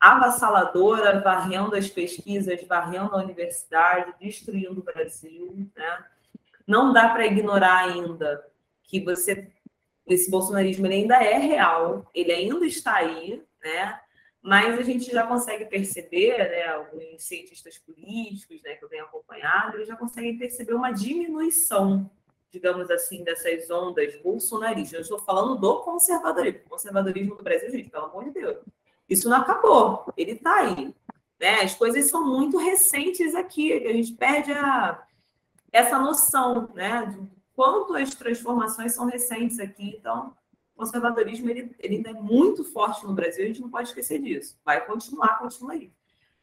Speaker 2: avassaladora, varrendo as pesquisas, varrendo a universidade, destruindo o Brasil, né? Não dá para ignorar ainda que você esse bolsonarismo ainda é real, ele ainda está aí, né? Mas a gente já consegue perceber, né, alguns cientistas políticos, né, que eu tenho acompanhado, eles já conseguem perceber uma diminuição, digamos assim, dessas ondas bolsonaristas. Eu estou falando do conservadorismo. O conservadorismo do Brasil, gente, pelo amor de Deus. Isso não acabou, ele está aí. Né? As coisas são muito recentes aqui, a gente perde a, essa noção né, quanto as transformações são recentes aqui. Então, o conservadorismo ele, ele ainda é muito forte no Brasil, a gente não pode esquecer disso. Vai continuar, continua aí.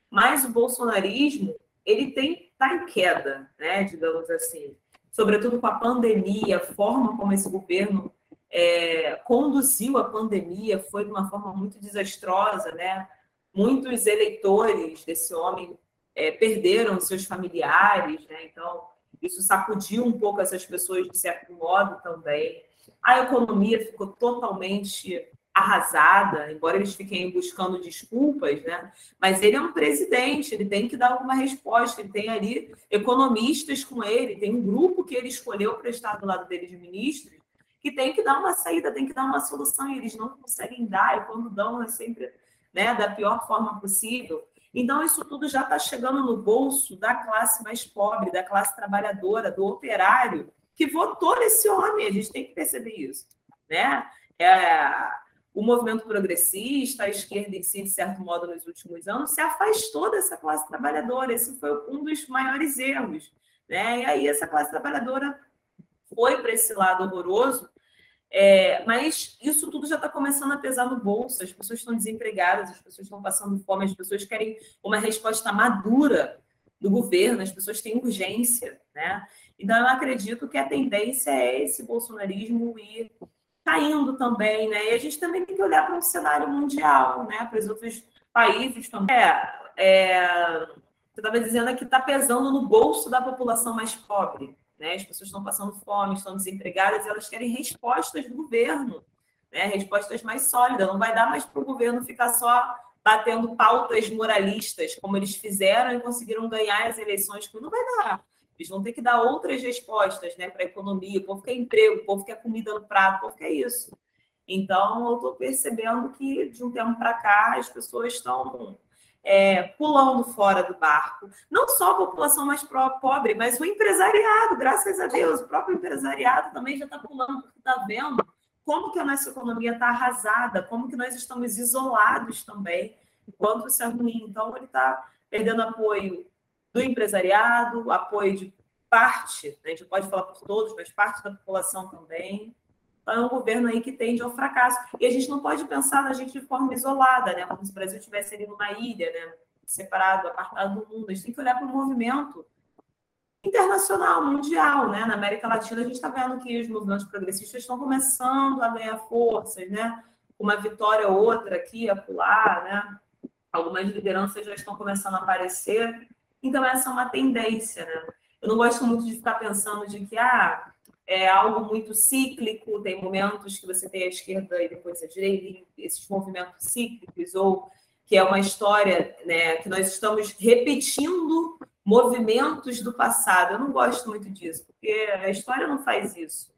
Speaker 2: Mas o bolsonarismo, ele tem está em queda, né, digamos assim. Sobretudo com a pandemia, a forma como esse governo é, conduziu a pandemia foi de uma forma muito desastrosa, né? Muitos eleitores desse homem é, perderam seus familiares, né? Então, isso sacudiu um pouco essas pessoas, de certo modo, também. A economia ficou totalmente arrasada, embora eles fiquem buscando desculpas, né? Mas ele é um presidente, ele tem que dar alguma resposta. Ele tem ali economistas com ele, tem um grupo que ele escolheu para estar do lado dele de ministros, que tem que dar uma saída, tem que dar uma solução, e eles não conseguem dar, e quando dão é sempre né, da pior forma possível. Então, isso tudo já está chegando no bolso da classe mais pobre, da classe trabalhadora, do operário, que votou nesse homem. A gente tem que perceber isso. Né? É, o movimento progressista, a esquerda em si, de certo modo, nos últimos anos, se afastou dessa classe trabalhadora. Esse foi um dos maiores erros. Né? E aí, essa classe trabalhadora foi para esse lado horroroso É, mas isso tudo já está começando a pesar no bolso, as pessoas estão desempregadas, as pessoas estão passando fome, as pessoas querem uma resposta madura do governo, as pessoas têm urgência, né? Então, eu acredito que a tendência é esse bolsonarismo ir caindo também, né? E a gente também tem que olhar para um cenário mundial, né? Para os outros países também. É, é, você estava dizendo que está pesando no bolso da população mais pobre. Né? As pessoas estão passando fome, estão desempregadas e elas querem respostas do governo, né? respostas mais sólidas. Não vai dar mais para o governo ficar só batendo pautas moralistas, como eles fizeram e conseguiram ganhar as eleições, não vai dar. Eles vão ter que dar outras respostas né, para a economia. O povo quer emprego, o povo quer comida no prato, o povo quer isso. Então, eu estou percebendo que, de um tempo para cá, as pessoas estão é, pulando fora do barco. Não só a população mais pobre, mas o empresariado, graças a Deus, o próprio empresariado também já está pulando, porque está vendo como que a nossa economia está arrasada, como que nós estamos isolados também, enquanto isso é ruim. Então, ele está perdendo apoio do empresariado, apoio de parte, né? a gente pode falar por todos, mas parte da população também. Então, é um governo aí que tende ao fracasso. E a gente não pode pensar na gente de forma isolada, né? como se o Brasil estivesse ali numa ilha, né? separado, apartado do mundo. A gente tem que olhar para o movimento internacional, mundial. Né? Na América Latina, a gente está vendo que os movimentos progressistas estão começando a ganhar forças, né? uma vitória ou outra aqui, acolá, né? algumas lideranças já estão começando a aparecer. Então, essa é uma tendência. Né? Eu não gosto muito de ficar pensando de que ah, é algo muito cíclico, tem momentos que você tem a esquerda e depois a direita, esses movimentos cíclicos, ou que é uma história né, que nós estamos repetindo movimentos do passado. Eu não gosto muito disso, porque a história não faz isso.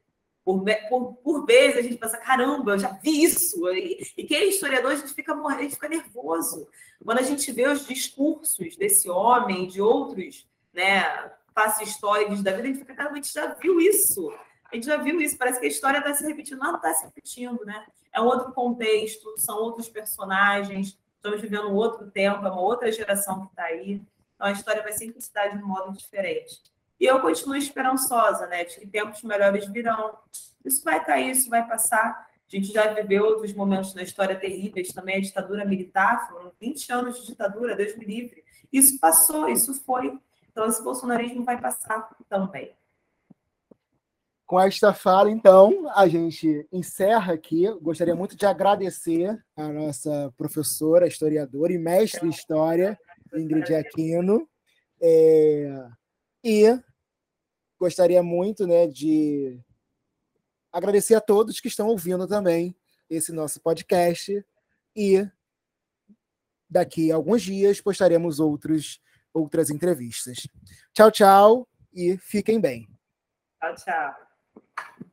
Speaker 2: Por, por, por vezes a gente pensa, caramba, eu já vi isso. E, e quem é historiador, a gente fica morrendo, a gente fica nervoso. Quando a gente vê os discursos desse homem, de outros, né, face históricos da vida, a gente fica, cara, a gente já viu isso. A gente já viu isso, parece que a história está se repetindo. Não, está se repetindo, né? É um outro contexto, são outros personagens, estamos vivendo um outro tempo, é uma outra geração que está aí. Então a história vai sempre se dar de um modo diferente. E eu continuo esperançosa, né, de que tempos melhores virão. Isso vai cair, isso vai passar. A gente já viveu outros momentos na história terríveis também, a ditadura militar, foram 20 anos de ditadura, Deus me livre. Isso passou, isso foi. Então, esse bolsonarismo vai passar também.
Speaker 1: Com esta fala, então, a gente encerra aqui. Gostaria muito de agradecer a nossa professora, historiadora e mestre em história, Ingrid Aquino. É... E gostaria muito né, de agradecer a todos que estão ouvindo também esse nosso podcast. E daqui a alguns dias postaremos outros, outras entrevistas. Tchau, tchau e fiquem bem.
Speaker 2: Tchau, tchau.